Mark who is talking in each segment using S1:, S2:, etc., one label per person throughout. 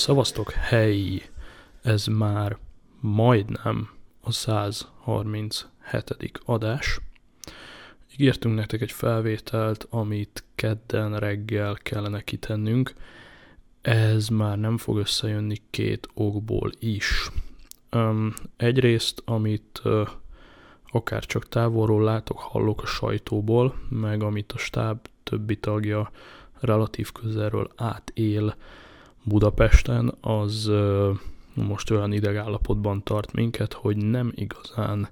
S1: Szavaztok, hely! Ez már majdnem a 137. adás. Ígértünk nektek egy felvételt, amit kedden reggel kellene kitennünk. Ez már nem fog összejönni két okból is. Um, egyrészt, amit uh, akár csak távolról látok, hallok a sajtóból, meg amit a stáb többi tagja relatív közelről átél, Budapesten, az most olyan idegállapotban tart minket, hogy nem igazán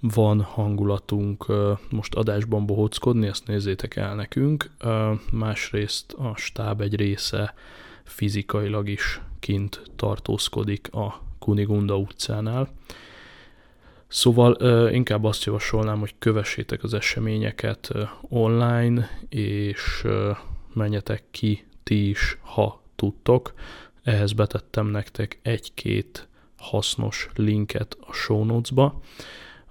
S1: van hangulatunk most adásban bohóckodni, ezt nézzétek el nekünk. Másrészt a stáb egy része fizikailag is kint tartózkodik a Kunigunda utcánál. Szóval inkább azt javasolnám, hogy kövessétek az eseményeket online, és menjetek ki ti is, ha tudtok. Ehhez betettem nektek egy-két hasznos linket a show notes-ba.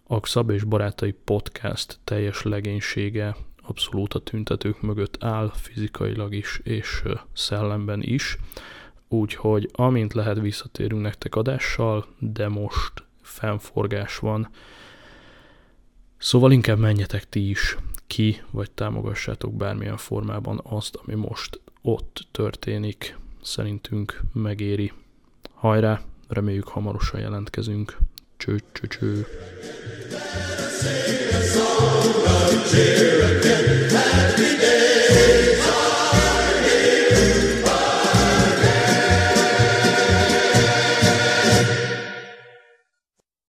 S1: A Xab és Barátai Podcast teljes legénysége abszolút a tüntetők mögött áll, fizikailag is és szellemben is. Úgyhogy amint lehet visszatérünk nektek adással, de most fennforgás van. Szóval inkább menjetek ti is ki, vagy támogassátok bármilyen formában azt, ami most ott történik, szerintünk megéri. Hajrá, reméljük hamarosan jelentkezünk. Cső, cső, cső. Cheer.